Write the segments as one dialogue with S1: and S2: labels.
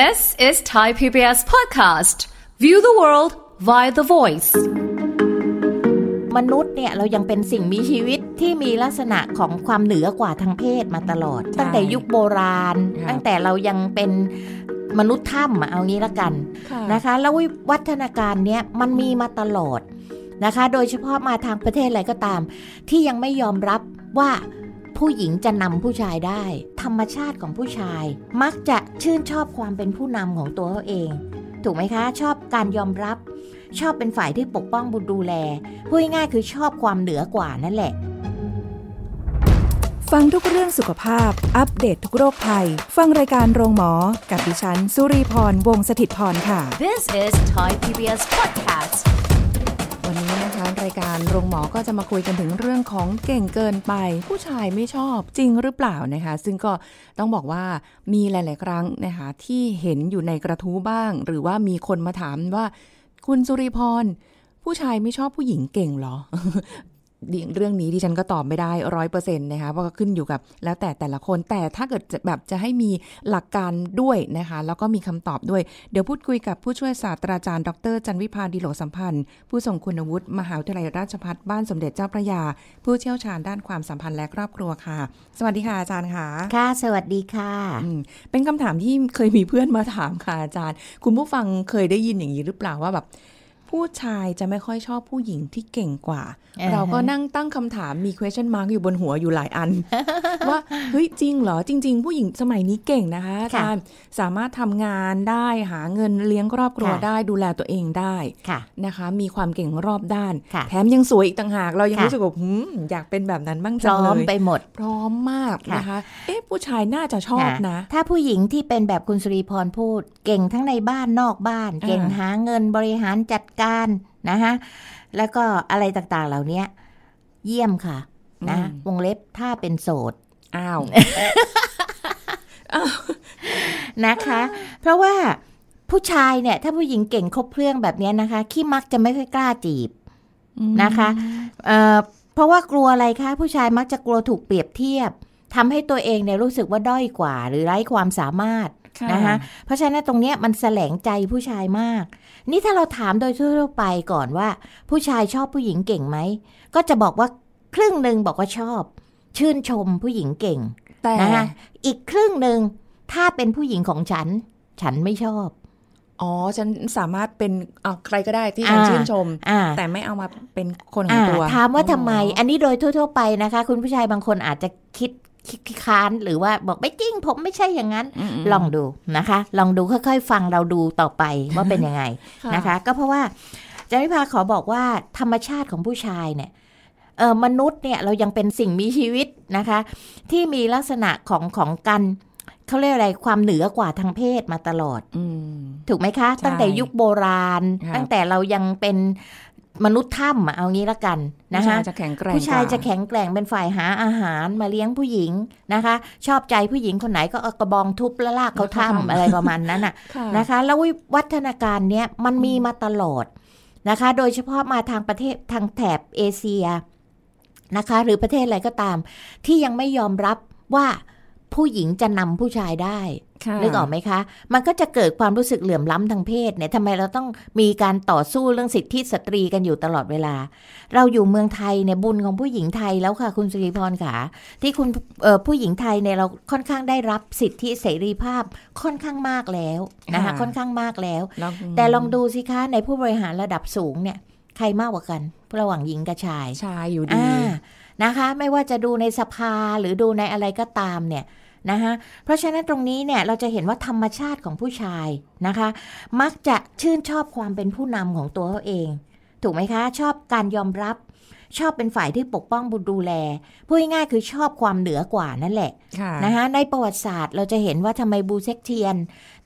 S1: This is Thai PBS podcast. View the world via the voice.
S2: มนุษย์เนี่ยเรายังเป็นสิ่งมีชีวิตที่มีลักษณะของความเหนือกว่าทางเพศมาตลอด ตั้งแต่ยุคโบราณ
S3: ครับ
S2: ตั้งแต่เรายังเป็นมนุษย์ถ้ำอะเอางี้ละกันนะคะ แล้ววัฒนาการเนี้ยมันมีมาตลอดนะคะ โดยเฉพาะมาทางประเทศอะไรก็ตาม ที่ยังไม่ยอมรับว่า ผู้หญิงจะนำผู้ชายได้ ธรรมชาติของผู้ชาย มักจะชื่นชอบความเป็นผู้นำของตัวเขาเอง ถูกไหมคะ ชอบการยอมรับ ชอบเป็นฝ่ายที่ปกป้องบุตรดูแลพูดง่ายๆคือชอบความเหนือกว่านั่นแหละ
S4: ฟังทุกเรื่องสุขภาพ อัปเดตททุกโรคภัย ฟังรายการโรงหมอ กับดิฉัน สุรีพรวงศิตพรค่ะ
S1: This is Thai PBS podcast.
S3: รายการโรงหมอก็จะมาคุยกันถึงเรื่องของเก่งเกินไป ผู้ชายไม่ชอบจริงหรือเปล่านะคะ ซึ่งก็ต้องบอกว่ามีหลาย ๆ ครั้งนะคะที่เห็นอยู่ในกระทู้บ้าง หรือว่ามีคนมาถามว่า คุณสุริพรผู้ชายไม่ชอบผู้หญิงเก่งเหรอ เรื่องนี้ดิฉันก็ตอบไม่ได้ร้อยเปอร์เซ็นต์นะคะเพราะก็ขึ้นอยู่กับ แล้วแต่แต่ละคนแต่ถ้าเกิดจะแบบจะให้มีหลักการด้วยนะคะแล้วก็มีคำตอบด้วย เดี๋ยวพูดคุยกับผู้ช่วยศาสตราจารย์ดรจันวิพาดีโหลสัมพันธ์ ผู้ทรงคุณวุฒิมหาวิทยาลัยราชภัฏบ้านสมเด็จเจ้าพระยา ผู้เชี่ยวชาญด้านความสัมพันธ์และครอบครัวค่ะ สวัสดีค่ะอาจารย์ค่ะ
S2: ค่ะ สวัสดีค่ะ
S3: อืมเป็นคำถามที่เคยมีเพื่อนมาถามค่ะอาจารย์ คุณผู้ฟังเคยได้ยินอย่างนี้หรือเปล่าว่าแบบ ผู้ชายจะไม่ค่อยชอบผู้หญิงที่เก่งกว่า
S2: อ่าฮะ
S3: เราก็นั่งตั้งคำถามมี question mark อยู่บนหัวอยู่หลายอัน ว่าเฮ้ยจริงเหรอจริง ๆ ผู้หญิงสมัยนี้เก่งนะคะอาจารย์สามารถทำงานได้หาเงินเลี้ยงครอบครัว
S2: ค่ะ
S3: ได้ดูแลตัวเองได้
S2: ค่ะ
S3: นะคะ มีความเก่งรอบด้าน
S2: ค่ะ
S3: แถมยังสวยอีกต่างหาก เรายัง
S2: ค่ะ
S3: รู้สึกว่าหืมอยากเป็นแบบนั้นบ้าง
S2: พ
S3: จัง
S2: ร้อ
S3: เล
S2: ม
S3: ย
S2: ไปหมด
S3: พร้อมมาก
S2: ค่ะ
S3: นะคะ เอ๊ะผู้ชายน่าจะชอบนะ
S2: ถ้าผู้หญิงที่เป็นแบบคุณสุริพรพูด เก่งทั้งในบ้านนอกบ้าน
S3: อ่า
S2: เก่งหาเงินบริหารจัดการนะคะแล้วก็อะไรต่างๆเหล่านี้เยี่ยมค่ะ นะวงเล็บถ้าเป็นโสด
S3: อ้าว
S2: นะคะ เพราะว่าผู้ชายเนี่ย ถ้าผู้หญิงเก่งครบเครื่องแบบเนี้ยนะคะขี้มักจะไม่ค่อยกล้าจีบนะคะเอ่อเพราะว่ากลัวอะไรคะ ผู้ชายมักจะกลัวถูกเปรียบเทียบทำให้ตัวเองเนี่ยรู้สึกว่าด้อยกว่า หรือไร้ความสามารถ
S3: ค่ะ
S2: นะคะเพราะฉะนั้นตรงเนี้ยมันแสลงใจผู้ชายมาก นี่ถ้าเราถามโดยทั่วๆไปก่อนว่า ผู้ชายชอบผู้หญิงเก่งไหม ก็จะบอกว่าครึ่งหนึ่งบอกว่าชอบ ชื่นชมผู้หญิงเก่ง
S3: แต่
S2: นะคะอีกครึ่งหนึ่งถ้าเป็นผู้หญิงของฉัน ฉันไม่ชอบ
S3: อ๋อ ฉันสามารถเป็นเอาใครก็ได้ที่ฉัน
S2: อ่า
S3: ชื่นชม
S2: อ่า
S3: แต่ไม่เอามาเป็นคนของ
S2: อ่า
S3: ตัว
S2: ถามว่าทำไม
S3: อ๋อ
S2: อันนี้โดยทั่ว ๆ ไปนะคะ คุณผู้ชายบางคนอาจจะคิด คิดค้านหรือว่าบอกไม่จริงผมไม่ใช่อย่างนั้น
S3: อืมๆ
S2: ลองดูนะคะ ลองดูค่อยๆ ฟังเราดูต่อไปว่าเป็นยังไง
S3: ค่ะ
S2: นะคะ ก็เพราะว่าจันวิภาขอบอกว่าธรรมชาติของผู้ชายเนี่ยเออมนุษย์เนี่ยเรายังเป็นสิ่งมีชีวิตนะคะ ที่มีลักษณะของของกันเขาเรียกอะไรความเหนือกว่าทางเพศมาตลอด
S3: อืม
S2: ถูกไหมคะ
S3: ใช่
S2: ตั้งแต่ยุคโบราณ
S3: ครับ
S2: ตั้งแต่เรายังเป็น มนุษย์ถ้ำอะเอางี้ละกันนะ
S3: ผู้ชา
S2: คะ
S3: ยจะแข็งแกร่ง
S2: ผู้ชาย
S3: กว่
S2: จะแข็งแกร่งเป็นฝ่ายหาอาหารมาเลี้ยงผู้หญิงนะคะ ชอบใจผู้หญิงคนไหนก็เอากระบองทุบแล้วลากเขาถ้ำอะไรประมาณนั้นน่ะ
S3: ค่ะ
S2: นะคะ แล้ววัฒนาการเนี้ยมันมีมาตลอดนะคะ โดยเฉพาะมาทางประเทศทางแถบเอเชียนะคะ หรือประเทศอะไรก็ตาม ที่ยังไม่ยอมรับว่า ผู้หญิงจะนำผู้ชายได้
S3: ค่ะ
S2: นึกออกไหมคะ มันก็จะเกิดความรู้สึกเหลื่อมล้ำทางเพศเนี่ยทำไมเราต้องมีการต่อสู้เรื่องสิทธิสตรีกันอยู่ตลอดเวลา เราอยู่เมืองไทยเนี่ยบุญของผู้หญิงไทยแล้วค่ะ คุณสุริพรค่ะ ที่คุณเอ่อผู้หญิงไทยเนี่ยเราค่อนข้างได้รับสิทธิเสรีภาพค่อนข้างมากแล้วนะคะ
S3: ค่ะ
S2: ค่อนข้างมากแล้ว
S3: แล้ว
S2: แต่ลองดูสิคะในผู้บริหารระดับสูงเนี่ยใครมากกว่ากันระหว่างหญิงกับชาย
S3: ชายอยู่ดี
S2: อ่านะคะ ไม่ว่าจะดูในสภาหรือดูในอะไรก็ตามเนี่ย นะคะเพราะฉะนั้นตรงนี้เนี่ยเราจะเห็นว่าธรรมชาติของผู้ชายนะคะ มักจะชื่นชอบความเป็นผู้นำของตัวเขาเอง ถูกไหมคะ ชอบการยอมรับชอบเป็นฝ่ายที่ปกป้องบุตรดูแลพูดง่ายๆคือชอบความเหนือกว่านั่นแหละ
S3: ค่ะ
S2: นะคะในประวัติศาสตร์เราจะเห็นว่าทำไมบูเช็กเทียน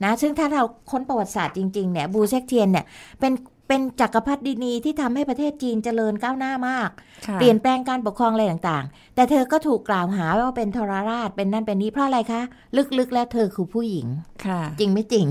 S2: นะซึ่งถ้าเราค้นประวัติศาสตร์จริงๆเนี่ยบูเช็กเทียนเนี่ยเป็น เป็นจักรพรรดินีที่ทำให้ประเทศจีนเจริญก้าวหน้ามาก
S3: ค่ะ
S2: เปลี่ยนแปลงการปกครองอะไรต่างๆ แต่เธอก็ถูกกล่าวหาว่าเป็นทรราช เป็นนั่นเป็นนี้เพราะอะไรคะ ลึกๆ แล้วเธอคือผู้หญิง
S3: ค่ะ
S2: จริงไม่จริง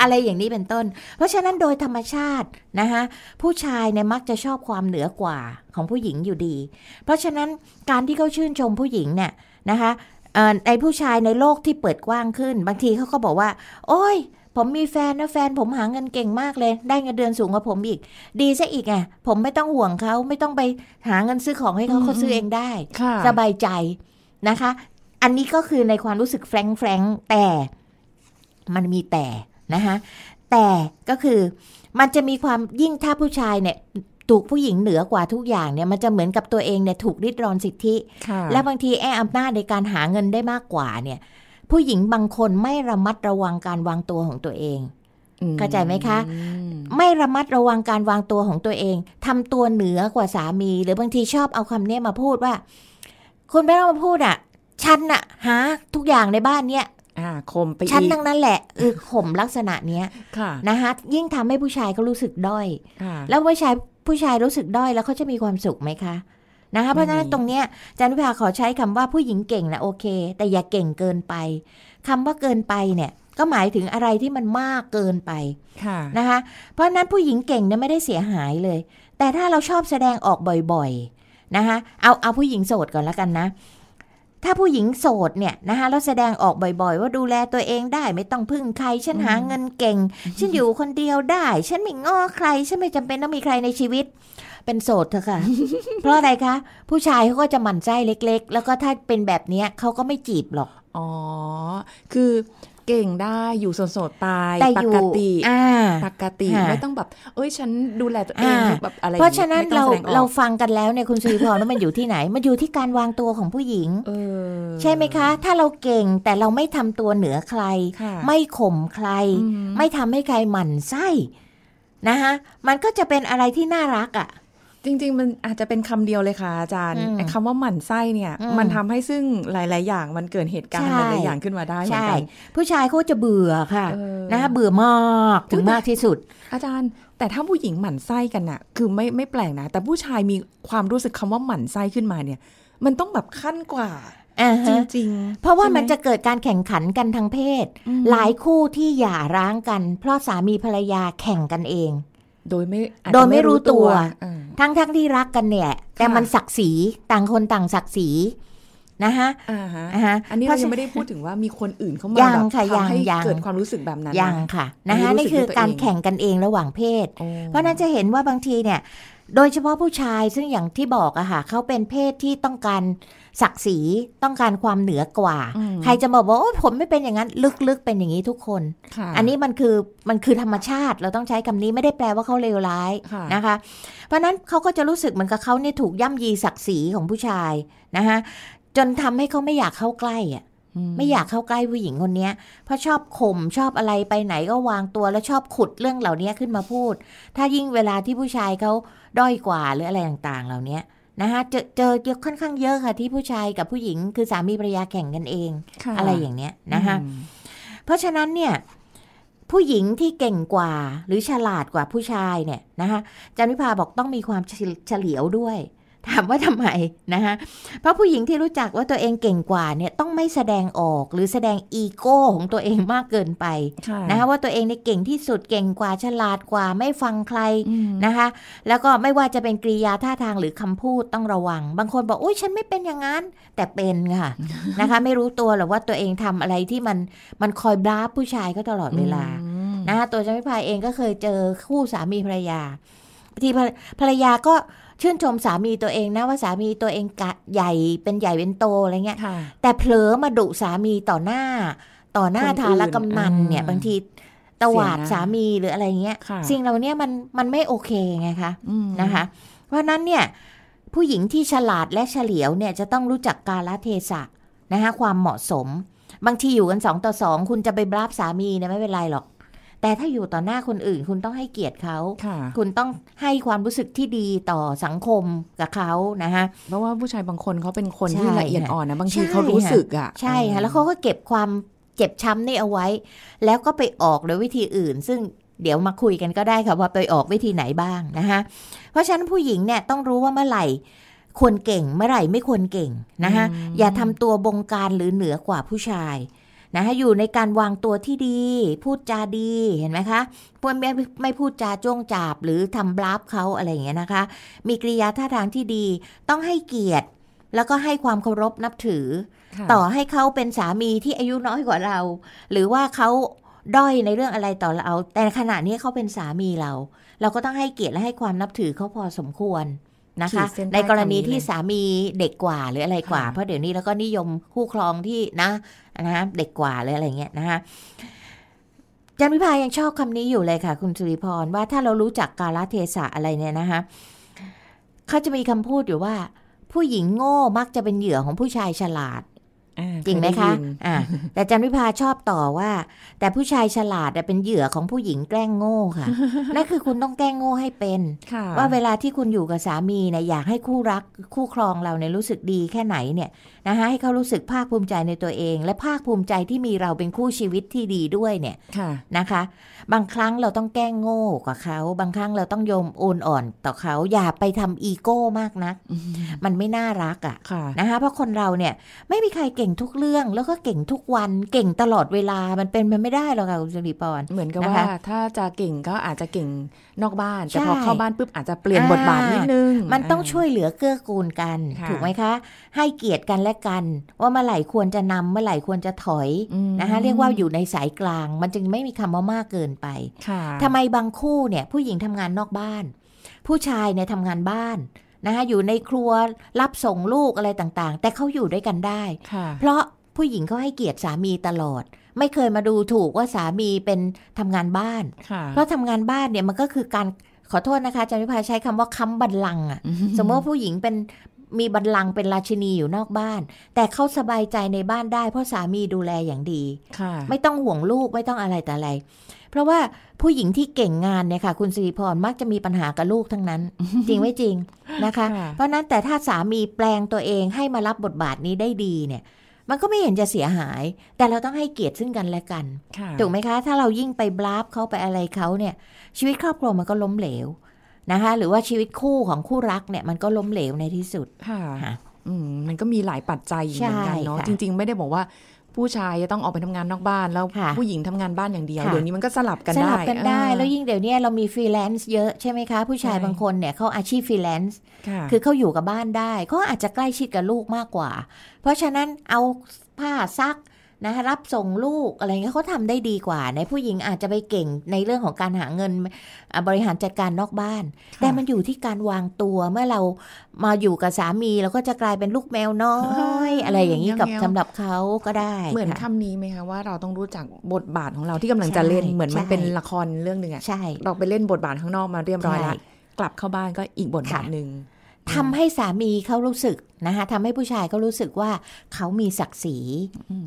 S2: อะไรอย่างนี้เป็นต้น เพราะฉะนั้นโดยธรรมชาตินะคะผู้ชายเนี่ยมักจะชอบความเหนือกว่าของผู้หญิงอยู่ดี เพราะฉะนั้นการที่เขาชื่นชมผู้หญิงเนี่ยนะคะเในผู้ชายในโลกที่เปิดกว้างขึ้น บางทีเขาก็บอกว่า โอ้ย ผมมีแฟนนะแฟนผมหาเงินเก่งมากเลย ได้เงินเดือนสูงกว่าผมอีก ดีซะอีกไงผมไม่ต้องห่วงเขาไม่ต้องไปหาเงินซื้อของให้เขาเขาซื้อเองได้ สบายใจนะคะ อันนี้ก็คือในความรู้สึกแฟรงแฟรงแต่มันมีแต่นะคะแต่ก็คือมันจะมีความยิ่งถ้าผู้ชายเนี่ยถูกผู้หญิงเหนือกว่าทุกอย่างเนี่ยมันจะเหมือนกับตัวเองเนี่ยถูกริดรอนสิทธิ และบางทีแอบอำนาจในการหาเงินได้มากกว่าเนี่ย ผู้หญิงบางคนไม่ระมัดระวังการวางตัวของตัวเองเข้าใจไหมคะ ไม่ระมัดระวังการวางตัวของตัวเองทำตัวเหนือกว่าสามี หรือบางทีชอบเอาคำนี้มาพูดว่า คุณไม่ต้องมาพูดอะ ฉันอะหาทุกอย่างในบ้านเนี้ย
S3: อ่าข่มไป
S2: ชั้นทั้งนั้นแหละเออข่มลักษณะเนี้ยนะคะยิ่งทำให้ผู้ชายเขารู้สึกด้อย แล้วผู้ชายผู้ชายรู้สึกด้อยแล้วเขาจะมีความสุขไหมคะ นะคะเพราะฉะนั้นตรงเนี้ยจันพิพาขอใช้คำว่าผู้หญิงเก่งนะโอเค แต่อย่าเก่งเกินไปคำว่าเกินไปเนี่ยก็หมายถึงอะไรที่มันมากเกินไปนะคะ เพราะนั้นผู้หญิงเก่งเนี่ยไม่ได้เสียหายเลย แต่ถ้าเราชอบแสดงออกบ่อยๆนะคะเอาเอาผู้หญิงโสดก่อนแล้วกันนะ ถ้าผู้หญิงโสดเนี่ยนะคะแล้วแสดงออกบ่อยๆ ว่าดูแลตัวเองได้ไม่ต้องพึ่งใคร ฉันหาเงินเก่ง ฉันอยู่คนเดียวได้ ฉันไม่ง้อใคร ฉันไม่จำเป็นต้องมีใครในชีวิต เป็นโสดเถอะค่ะ เพราะอะไรคะ ผู้ชายเขาก็จะหมั่นไส้เล็ก ๆ แล้วก็ถ้าเป็นแบบนี้เขาก็ไม่จีบหรอก
S3: อ๋อ คือเก่งได้อยู่โสดๆตายปกติปกติไม่ต้องแบบ เอ้ยฉันดูแลตัวเองแบบอะไร
S2: เพราะฉะนั้นเราเราฟังกันแล้วเนี่ยคุณสุริพรว่ามันอยู่ที่ไหน มันอยู่ที่การวางตัวของผู้หญิงใช่ไหมคะ ถ้าเราเก่งแต่เราไม่ทำตัวเหนือใคร ไม่ข่มใคร ไม่ทำให้ใครหมั่นไส้นะคะมันก็จะเป็นอะไรที่น่ารักอะ
S3: จริง ๆ มันอาจจะเป็นคำเดียวเลยค่ะอาจารย์คำว่าหมั่นไส้เนี่ย มันทำให้ซึ่งหลาย ๆ อย่างมันเกิดเหตุการณ์หลายๆอย่างขึ้นมาได้เหมือนกัน
S2: ผู้ชายเขาจะเบื่อค่ะนะคะเบื่อมากถึงมากที่สุด
S3: อาจารย์แต่ถ้าผู้หญิงหมั่นไส้กันน่ะ คือไม่ไม่แปลกนะ แต่ผู้ชายมีความรู้สึกคำว่าหมั่นไส้ขึ้นมาเนี่ย มันต้องแบบขั้นกว่าจริงๆ
S2: เพราะว่ามันจะเกิดการแข่งขันกันทางเพศ หลายคู่ที่หย่าร้างกัน เพราะสามีภรรยาแข่งกันเอง
S3: โดยไม่
S2: โดยไม่รู้ตัว ทั้งทั้งที่รักกันเนี่ย แต่มันศักดิ์ศรีต่างคนต่างศักดิ์ศรีนะคะ
S3: อันนี้เรายังไม่ได้พูดถึงว่ามีคนอื่นเข้ามาแบบทำให้เกิดความรู้สึกแบบนั้น
S2: ยังค่ะนะคะนี่คือการแข่งกันเองระหว่างเพศ เพราะนั้นจะเห็นว่าบางทีเนี่ย โดยเฉพาะผู้ชายซึ่งอย่างที่บอกอะค่ะเขาเป็นเพศที่ต้องการศักดิ์ศรีต้องการความเหนือกว่า ใครจะบอกว่าโอ้ผมไม่เป็นอย่างนั้นลึกๆเป็นอย่างนี้ทุกคน อันนี้มันคือมันคือธรรมชาติเราต้องใช้คำนี้ไม่ได้แปลว่าเขาเลวร้ายนะคะ เพราะนั้นเขาก็จะรู้สึกเหมือนกับเขาเนี่ยถูกย่ำยีศักดิ์ศรีของผู้ชายนะคะจนทำให้เขาไม่อยากเข้าใกล้อะไม่อยากเข้าใกล้ผู้หญิงคนนี้เพราะชอบข่มชอบอะไรไปไหนก็วางตัวแล้วชอบขุดเรื่องเหล่านี้ขึ้นมาพูด ถ้ายิ่งเวลาที่ผู้ชายเขา ด้อยกว่าหรืออะไรต่างๆ เหล่านี้นะคะเจอเจอเยอะค่อนข้างเยอะค่ะที่ผู้ชายกับผู้หญิงคือสามีภรรยาแข่งกันเอง อะไรอย่างเนี้ยนะคะเพราะฉะนั้นเนี่ยผู้หญิงที่เก่งกว่าหรือฉลาดกว่าผู้ชายเนี่ยนะคะจันวิพาบอกต้องมีความเฉลียวด้วย ถามว่าทำไมนะคะเพราะผู้หญิงที่รู้จักว่าตัวเองเก่งกว่าเนี่ยต้องไม่แสดงออกหรือแสดงอีโก้ของตัวเองมากเกินไปนะคะว่าตัวเองในเก่งที่สุดเก่งกว่าฉลาดกว่าไม่ฟังใครนะคะ แล้วก็ไม่ว่าจะเป็นกริยาท่าทางหรือคำพูดต้องระวัง บางคนบอกอุ้ยฉันไม่เป็นอย่างนั้น แต่เป็นค่ะนะคะ ไม่รู้ตัวหรอกว่าตัวเองทำอะไรที่มันมันคอยบล้าผู้ชายก็ตลอดเวลานะคะตัวจันพิพายเองก็เคยเจอคู่สามีภรรยาทีภรรยาก็ ชื่นชมสามีตัวเองนะว่าสามีตัวเองกะใหญ่เป็นใหญ่เป็นโตอะไรเงี้ย แต่เผลอมาดุสามีต่อหน้า ต่อหน้าทารกำนันเนี่ยบางทีตวาดสามีหรืออะไรเงี้ย สิ่งเหล่านี้มันมันไม่โอเคไงคะนะคะ เพราะนั้นเนี่ยผู้หญิงที่ฉลาดและเฉลียวเนี่ยจะต้องรู้จักกาลเทศะนะคะความเหมาะสม บางทีอยู่กันสองต่อสองคุณจะไปบลาบสามีเนี่ยไม่เป็นไรหรอก แต่ถ้าอยู่ต่อหน้าคนอื่น คุณต้องให้เกียรติเขาคุณต้องให้ความรู้สึกที่ดีต่อสังคมกับเขานะคะ
S3: เพราะว่าผู้ชายบางคนเขาเป็นคนที่ละเอียดอ่อนนะบางทีเขารู้สึกอะ
S2: ใช่ค่ะแล้วเขาก็เก็บความเจ็บช้ำนี่เอาไว้ แล้วก็ไปออกโดยวิธีอื่น ซึ่งเดี๋ยวมาคุยกันก็ได้ค่ะว่าไปออกวิธีไหนบ้างนะคะเพราะฉะนั้นผู้หญิงเนี่ยต้องรู้ว่าเมื่อไหร่ควรเก่งเมื่อไหร่ไม่ควรเก่งนะคะอย่าทำตัวบงการหรือเหนือกว่าผู้ชาย นะคะอยู่ในการวางตัวที่ดี พูดจาดีเห็นไหมคะพวกไม่ไม่พูดจาจ้วงจาบหรือทำบลัฟเขาอะไรอย่างเงี้ยนะคะ มีกริยาท่าทางที่ดี ต้องให้เกียรติ แล้วก็ให้ความเคารพนับถือ
S3: ค่ะ
S2: ต่อให้เขาเป็นสามีที่อายุน้อยกว่าเรา หรือว่าเขาด้อยในเรื่องอะไรต่อเรา แต่ขณะนี้เขาเป็นสามีเรา เราก็ต้องให้เกียรติและให้ความนับถือเขาพอสมควร นะคะ
S3: ขีดเส้นใต้
S2: ในกรณี
S3: คำนี้
S2: ที่
S3: เลย
S2: สามีเด็กกว่าหรืออะไรกว่า
S3: ค่ะ
S2: เพราะเดี๋ยวนี้เราก็นิยมคู่ครองที่นะนะเด็กกว่าหรืออะไรเงี้ยนะคะจันพิพายังชอบคำนี้อยู่เลยค่ะ คุณสุริพรว่าถ้าเรารู้จักกาลเทศะอะไรเนี่ยนะคะเขาจะมีคำพูดอยู่ว่า ผู้หญิงโง่มักจะเป็นเหยื่อของผู้ชายฉลาด
S3: อ่า
S2: จริงไหม
S3: เย
S2: คะ
S3: ด้ยิน
S2: อ่าแต่จันวิพาชอบต่อว่า แต่ผู้ชายฉลาดอะเป็นเหยื่อของผู้หญิงแกล้งโง่ค่ะนั่นคือคุณต้องแกล้งโง่ให้เป็น
S3: ค่ะ
S2: ว่าเวลาที่คุณอยู่กับสามีเนี่ยอยากให้คู่รักคู่ครองเราเนี่ยรู้สึกดีแค่ไหนเนี่ยนะคะให้เขารู้สึกภาคภูมิใจในตัวเอง และภาคภูมิใจที่มีเราเป็นคู่ชีวิตที่ดีด้วยเนี่ย
S3: ค่ะ
S2: นะคะ บางครั้งเราต้องแกล้งโง่กับเขาบางครั้งเราต้องโยมโอนอ่อนต่อเขาอย่าไปทำอีโก้มากนัก มันไม่น่ารักอะ
S3: ค่ะ
S2: นะคะเพราะคนเราเนี่ยไม่มีใครเก่งทุกเรื่องแล้วก็เก่งทุกวัน เก่งตลอดเวลามันเป็นไปไม่ได้หรอกค่ะคุณสุริพร
S3: เหมือนกับ
S2: นะคะ
S3: ว่าถ้าจะเก่งก็อาจจะเก่งนอกบ้านแต่
S2: ใช่
S3: พอเข้าบ้านปุ๊บอาจจะเปลี่ยนบทบาทนิดนึง
S2: มันต้องาช่วยเหลือเกื้อกูลกัน
S3: ค่ะ
S2: ถูกไหมคะ ให้เกียรติกันและกัน ว่าเมื่อไหร่ควรจะนำเมื่อไหร่ควรจะถอย
S3: อืม
S2: นะคะเรียกว่าอยู่ในสายกลาง มันจึงไม่มีคำว่ามากเกินไป
S3: ค่ะ
S2: ทำไมบางคู่เนี่ยผู้หญิงทำงานนอกบ้าน ผู้ชายเนี่ยทำงานบ้าน นะคะอยู่ในครัวรับส่งลูกอะไรต่างๆ แต่เขาอยู่ด้วยกันได้
S3: ค่ะ
S2: เพราะผู้หญิงเขาให้เกียรติสามีตลอด ไม่เคยมาดูถูกว่าสามีเป็นทำงานบ้าน
S3: ค่ะ
S2: เพราะทำงานบ้านเนี่ยมันก็คือการขอโทษนะคะอาจารย์วิภาใช้คำว่าค้ำบัลลังก์อะสมมติว่าผู้หญิงเป็นมีบัลลังก์เป็นราชินีอยู่นอกบ้าน แต่เขาสบายใจในบ้านได้ เพราะสามีดูแลอย่างดี
S3: ค่ะ
S2: ไม่ต้องห่วงลูกไม่ต้องอะไรแต่อะไร เพราะว่าผู้หญิงที่เก่งงานเนี่ยค่ะ คุณสิริพรมักจะมีปัญหากับลูกทั้งนั้น จริงไม่จริงนะคะ
S3: ค่ะ
S2: เพราะฉะนั้นแต่ถ้าสามีแปลงตัวเองให้มารับบทบาทนี้ได้ดีเนี่ย มันก็ไม่เห็นจะเสียหาย แต่เราต้องให้เกียรติซึ่งกันและกัน
S3: ค่ะ
S2: ถูกไหมคะ ถ้าเรายิ่งไป bluff เขาไปอะไรเขาเนี่ย ชีวิตครอบครัวมันก็ล้มเหลวนะคะ หรือว่าชีวิตคู่ของคู่รักเนี่ยมันก็ล้มเหลวในที่สุด
S3: ค่ะ
S2: ค่ะ
S3: อืมมันก็มีหลายปัจจัยอยู่เหมือนกันเนาะ
S2: ใช่ค่ะ
S3: จริง ๆ ไม่ได้บอกว่า ผู้ชายจะต้องออกไปทำงานนอกบ้าน แล้ว
S2: ค่ะ
S3: ผู้หญิงทำงานบ้านอย่างเดียว
S2: ค่ะ
S3: เดี๋ยวนี้มันก็สลับกัน
S2: ส
S3: ได้
S2: ลับกันได้
S3: เออ
S2: แล้วยิ่งเดี๋ยวนี้เรามีฟรีแลนซ์เยอะใช่ไหมคะ ผู้ชาย
S3: ใช่
S2: บางคนเนี่ยเขาอาชีพฟรีแลนซ์
S3: ค่ะ
S2: คือเขาอยู่กับบ้านได้เขาอาจจะใกล้ชิดกับลูกมากกว่า เพราะฉะนั้นเอาผ้าซัก นะคะรับส่งลูกอะไรเงี้ยเขาทำได้ดีกว่า ในผู้หญิงอาจจะไปเก่งในเรื่องของการหาเงินอะบริหารจัดการนอกบ้าน
S3: ค่ะ
S2: แต่มันอยู่ที่การวางตัวเมื่อเรามาอยู่กับสามีเราก็จะกลายเป็นลูกแมวน้อย อะไรอย่างนี้กับ
S3: ยังไง
S2: สำหรับเขาก็ได้
S3: เหมือน
S2: ค่ะ
S3: คำนี้ไหมคะว่าเราต้องรู้จักบทบาทของเราที่กำลังจะเล่น
S2: ใช่
S3: เหมือนมัน
S2: ใช่
S3: เป็นละครเรื่องหนึ่งอะ
S2: ใช่
S3: เราไปเล่นบทบาทข้างนอกมาเรียบร้อยแล้ว
S2: ใช่
S3: กลับเข้าบ้านก็อีกบทบาท
S2: ค่ะ
S3: หนึ่ง
S2: ทำให้สามีเขารู้สึกนะคะทำให้ผู้ชายเขารู้สึกว่าเขามีศักดิ์ศรี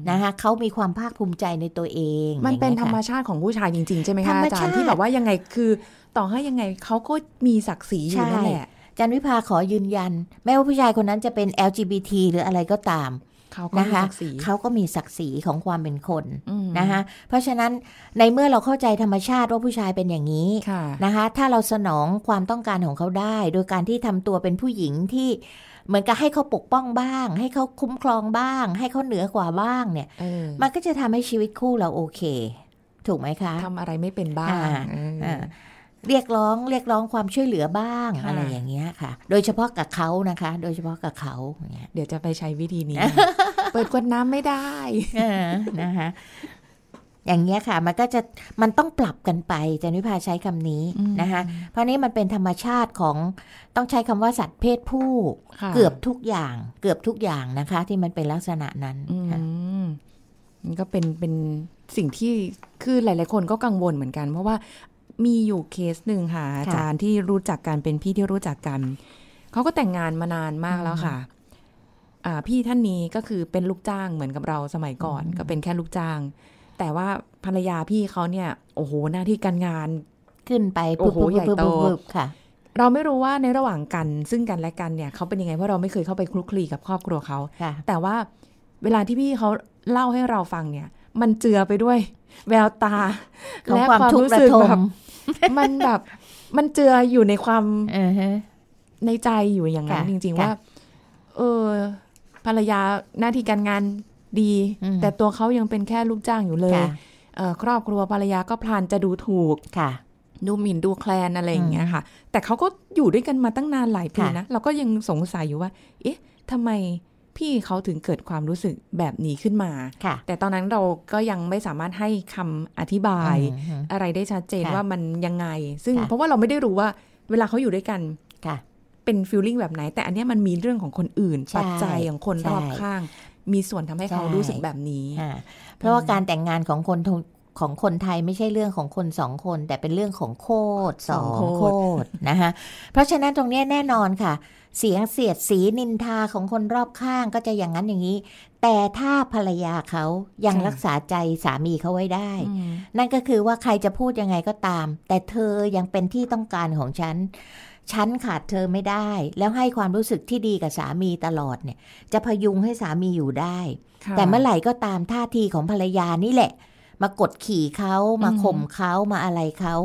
S2: นะคะเขามีความภาคภูมิใจในตัวเอง
S3: มันเป็น
S2: อย่าง
S3: ธร
S2: งี้ย
S3: รม
S2: ค่ะ
S3: ชาติของผู้ชายจริง ๆ ใช่ไหม
S2: ธร
S3: คะ
S2: รม
S3: อาจารย์
S2: ชาติ
S3: ที่แบบว่ายังไงคือต่อให้ยังไงเขาก็มีศักดิ์ศรีอยู่นั่นแหละ
S2: จันวิภาขอยืนยัน แม้ว่าผู้ชายคนนั้นจะเป็น LGBT หรืออะไรก็ตาม
S3: เขาก็
S2: นะ
S3: มี
S2: คะ
S3: ศักดิ์ศรี
S2: เขาก็มีศักดิ์ศรีของความเป็นคน
S3: อืม
S2: นะคะเพราะฉะนั้นในเมื่อเราเข้าใจธรรมชาติว่าผู้ชายเป็นอย่างนี้
S3: ค่ะ
S2: นะคะถ้าเราสนองความต้องการของเขาได้ โดยการที่ทำตัวเป็นผู้หญิงที่เหมือนกับให้เขาปกป้องบ้าง ให้เขาคุ้มครองบ้าง ให้เขาเหนือกว่าบ้างเนี่ย
S3: เออ
S2: มันก็จะทำให้ชีวิตคู่เราโอเค ถูกไหมคะ
S3: ทำอะไรไม่เป็นบ้าง
S2: อ่า
S3: เอออ
S2: อ่าเรียกร้องเรียกร้องความช่วยเหลือบ้าง
S3: ค่ะ
S2: อะไรอย่างเงี้ยค่ะ โดยเฉพาะกับเขานะคะ โดยเฉพาะกับเขาอย่างเงี้ย
S3: เดี๋ยวจะไปใช้วิธีนี้ เปิดขวดน้ำไม่ได้
S2: เออนะคะอย่างเงี้ยค่ะ มันก็จะมันต้องปรับกันไปจันวิภาใช้คำนี้
S3: อืม
S2: นะคะเพราะนี้มันเป็นธรรมชาติของต้องใช้คำว่าสัตว์เพศผู้
S3: ค่ะ
S2: เกือบทุกอย่าง เกือบทุกอย่างนะคะ ที่มันเป็นลักษณะนั้น
S3: อื
S2: ค่ะ
S3: มมันก็เป็นเป็นสิ่งที่คือหลาย ๆ คนก็กังวลเหมือนกัน เพราะว่า มีอยู่เคสหนึ่งค่ะ อาจารย์ที่รู้จักกันเป็นพี่ที่รู้จักกัน เขาก็แต่งงานมานานมากแล้วค่ะ อ่า พี่ท่านนี้ก็คือเป็นลูกจ้างเหมือนกับเราสมัยก่อน ก็เป็นแค่ลูกจ้าง แต่ว่าภรรยาพี่เขาเนี่ย โอ้โหหน้าที่การงาน
S2: ขึ้นไป
S3: โอ้โหใหญ่โต
S2: ปึ๊บๆๆๆค่ะ
S3: เราไม่รู้ว่าในระหว่างกันซึ่งกันและกันเนี่ยเขาเป็นยังไงเพราะเราไม่เคยเข้าไปคลุกคลีกับครอบครัวเขา
S2: ค่ะ
S3: แต่ว่าเวลาที่พี่เขาเล่าให้เราฟังเนี่ย มันเจือไปด้วย แววตา
S2: ของ
S3: และ
S2: ความทุกข์ระ
S3: สึก
S2: ท
S3: แบบ
S2: ม
S3: มันแบบมันเจืออยู่ในความ
S2: เออฮะ
S3: ในใจอยู่อย่างนั้น
S2: ค่ะ
S3: จริงๆ
S2: ค่ะ
S3: ว่า เออ ภรรยาหน้าที่การงานดี
S2: อืม
S3: แต่ตัวเขายังเป็นแค่ลูกจ้างอยู่เลย
S2: ค่ะ
S3: เออครอบครัวภรรยาก็พลานจะดูถูก
S2: ค่ะ
S3: ดูหมิ่นดูแคลนอะไรอย่างเงี้ยค่ะ แต่เขาก็อยู่ด้วยกันมาตั้งนานหลายปี
S2: ค่ะ
S3: นะเราก็ยังสงสัยอยู่ว่า เอ๊ะทำไม พี่เขาถึงเกิดความรู้สึกแบบนี้ขึ้นมา
S2: ค่ะ
S3: แต่ตอนนั้นเราก็ยังไม่สามารถให้คำอธิบาย
S2: อืม
S3: อะไรได้ชัดเจน
S2: ค่ะ
S3: ว่ามันยังไง ซึ่ง
S2: ค่ะ
S3: เพราะว่าเราไม่ได้รู้ว่าเวลาเขาอยู่ด้วยกัน
S2: ค่ะ
S3: เป็นฟีลลิ่งแบบไหน แต่อันเนี้ยมันมีเรื่องของคนอื่น
S2: ใช่
S3: ปัจจัยของคนรอบ
S2: ใช่
S3: ข้าง มีส่วนทำให้เขา
S2: ใช่
S3: รู้สึกแบบนี้
S2: อ่าเพราะว่าการแต่งงานของคนทงของคนไทยไม่ใช่เรื่องของคนสองคน แต่เป็นเรื่องของโคตรสอง
S3: สองโคตร
S2: โคตรนะคะเพราะฉะนั้นตรงเนี้ยแน่นอนค่ะ เสียงเสียดสีนินทาของคนรอบข้างก็จะอย่างนั้นอย่างนี้ แต่ถ้าภรรยาเขายังรักษาใจสามีเขาไว้ได้
S3: อืม
S2: นั่นก็คือว่าใครจะพูดยังไงก็ตาม แต่เธอยังเป็นที่ต้องการของฉันฉันขาดเธอไม่ได้ แล้วให้ความรู้สึกที่ดีกับสามีตลอดเนี่ย จะพยุงให้สามีอยู่ได้
S3: ค่ะ
S2: แต่เมื่อไหร่ก็ตามท่าทีของภรรยานี่แหละ มากดขี่เขามา
S3: อืม
S2: ข่มเขามาอะไรเขา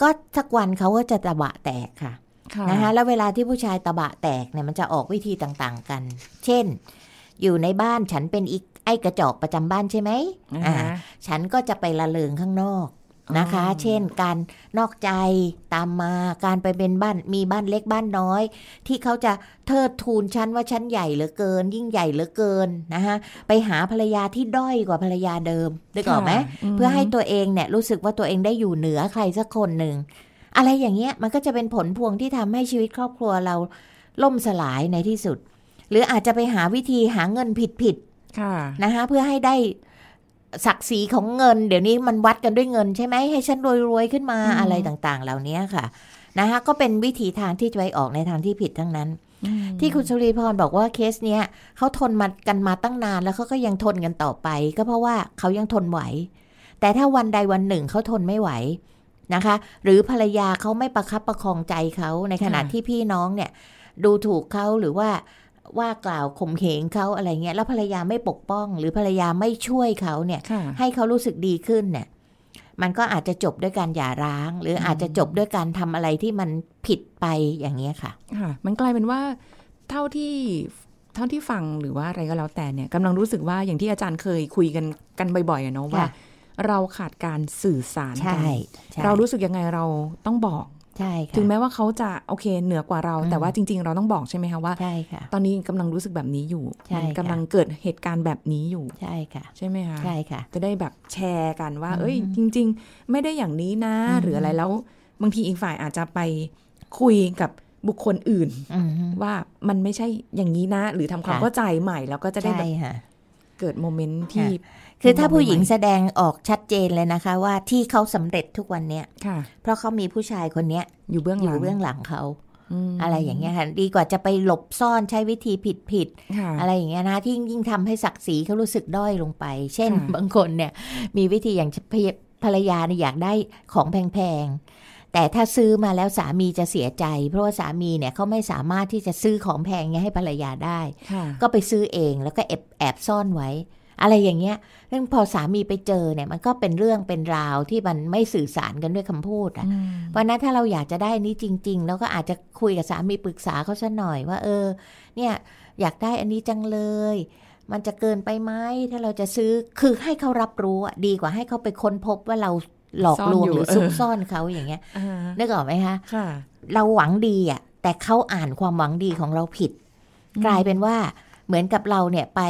S2: ก็สักวันเขาก็จะตะบะแตกค่ะ
S3: ค่ะ
S2: นะคะแล้วเวลาที่ผู้ชายตะบะแตกเนี่ยมันจะออกวิธีต่างๆกัน เช่น อยู่ในบ้านฉันเป็นอีกไอ้กระจอกประจำบ้านใช่ไหม
S3: อ่า
S2: อ่าฉันก็จะไปละเลงข้างนอกนะคะ
S3: อ๋อ
S2: เช่นการนอกใจตามมาการไปเป็นบ้านมีบ้านเล็กบ้านน้อย ที่เขาจะเทิดทูนฉันว่าฉันใหญ่เหลือเกิน ยิ่งใหญ่เหลือเกินนะคะไปหาภรรยาที่ด้อยกว่าภรรยาเดิมได้ก่อนไหม
S3: ค่ะ
S2: เพื่อให้ตัวเองเนี่ยรู้สึกว่าตัวเองได้อยู่เหนือใครสักคนหนึ่ง อะไรอย่างเงี้ยมันก็จะเป็นผลพวงที่ทำให้ชีวิตครอบครัวเราล่มสลายในที่สุด หรืออาจจะไปหาวิธีหาเงินผิดๆ
S3: ค่ะ
S2: นะคะเพื่อให้ได้ศักดิ์ศรีของเงิน เดี๋ยวนี้มันวัดกันด้วยเงินใช่ไหมให้ฉันรวยๆขึ้นมา
S3: อืม
S2: อะไรต่างๆ เหล่านี้ค่ะนะคะก็เป็นวิธีทางที่จะไปออกในทางที่ผิดทั้งนั้น
S3: อืม
S2: ที่คุณสุริพรบอกว่าเคสเนี้ยเขาทนมากันมาตั้งนานแล้วเขาก็ยังทนกันต่อไป ก็เพราะว่าเขายังทนไหว แต่ถ้าวันใดวันหนึ่งเขาทนไม่ไหว นะคะ หรือภรรยาเขาไม่ประคับประคองใจเขาในขณะ
S3: ค่ะ
S2: ที่พี่น้องเนี่ย ดูถูกเขาหรือว่าว่ากล่าวข่มเหงเขาอะไรเงี้ย แล้วภรรยาไม่ปกป้อง หรือภรรยาไม่ช่วยเขาเนี่ย
S3: ค่ะ
S2: ให้เขารู้สึกดีขึ้นเนี่ย มันก็อาจจะจบด้วยการหย่าร้าง หรืออาจจะจบด้วยการทำอะไรที่มันผิดไปอย่างเงี้ยค่ะ
S3: ค่ะ มันกลายเป็นว่าเท่าที่เท่าที่ฟังหรือว่าอะไรก็แล้วแต่เนี่ยกำลังรู้สึกว่าอย่างที่อาจารย์เคยคุยกันกันบ่อยๆอะเนาะว่า
S2: ค่ะ
S3: เราขาดการสื่อสาร
S2: ใช่
S3: กัน
S2: ใช่
S3: เรารู้สึกยังไงเราต้องบอก
S2: ใช่ค่ะ
S3: ถึงแม้ว่าเขาจะโอเคเหนือกว่าเรา
S2: อืม
S3: แต่ว่าจริง ๆ เราต้องบอกใช่ไหมคะว่า
S2: ใช่ค่ะ
S3: ตอนนี้กำลังรู้สึกแบบนี้อยู่
S2: ใช่
S3: มัน
S2: ค่ะ
S3: กำลังเกิดเหตุการณ์แบบนี้อยู่
S2: ใช่ค่ะ
S3: ใช่ไหมคะ
S2: ใช่ค่ะ
S3: จะได้แบบแชร์กันว่า
S2: อืม
S3: เอ้ย จริง ๆ ไม่ได้อย่างนี้นะ
S2: อืม
S3: หรืออะไรแล้วบางทีอีกฝ่ายอาจจะไปคุยกับบุคคลอื่น
S2: อืม
S3: ว่ามันไม่ใช่อย่างนี้นะ หรือทำความ
S2: ค่ะ
S3: เข้าใจใหม่แล้วก็จะได้
S2: ใช่
S3: แบบ
S2: ค่ะ
S3: เกิดโมเมนต์ที่
S2: คือถ้าผู้หญิง
S3: ใม่
S2: แสดงออกชัดเจนเลยนะคะ ว่าที่เขาสำเร็จทุกวันเนี้ย
S3: ๆค่ะ
S2: เพราะเขามีผู้ชายคนเนี้ย
S3: อยู่เบื้อง
S2: อ
S3: หลั
S2: ยู่
S3: ง
S2: เบื้องหลังเขา
S3: ม
S2: อะไรอย่างเงี้ยค่ะดีกว่าจะไปหลบซ่อนใช้วิธีผิดผิดๆ
S3: ค่ะ
S2: อะไรอย่างเงี้ยนะที่ยิ่งทำให้ศักดิ์ศรีเขารู้สึกด้อยลงไป เช่น
S3: ค่ะ
S2: บางคนเนี่ยมีวิธีอย่างภรรยภรรยาเนี่ยอยากได้ของแพงๆ แต่ถ้าซื้อมาแล้วสามีจะเสียใจ เพราะว่าสามีเนี่ยเขาไม่สามารถที่จะซื้อของแพงเงี้ยให้ภรรยาได้
S3: ค่ะ
S2: ก็ไปซื้อเองแล้วก็แอบแอบซ่อนไว้ อะไรอย่างเงี้ยเรื่องพอสามีไปเจอเนี่ยมันก็เป็นเรื่องเป็นราวที่มันไม่สื่อสารกันด้วยคำพูดอะ
S3: อืม
S2: เพราะฉะนั้นถ้าเราอยากจะได้อันนี้จริง ๆ แล้วก็อาจจะคุยกับสามีปรึกษาเขาซะหน่อยว่า เออ เนี่ยอยากได้อันนี้จังเลยมันจะเกินไปไหมถ้าเราจะซื้อคือให้เขารับรู้อะดีกว่าให้เขาไปค้นพบว่าเรา หลอกลวงหรือซุกซ่อนเขาอย่างเงี้ย
S3: อ่า
S2: นึกออกไหมคะ
S3: ค่ะ
S2: เราหวังดีอะแต่เขาอ่านความหวังดีของเราผิด กลายเป็นว่าเหมือนกับเราเนี่ยไป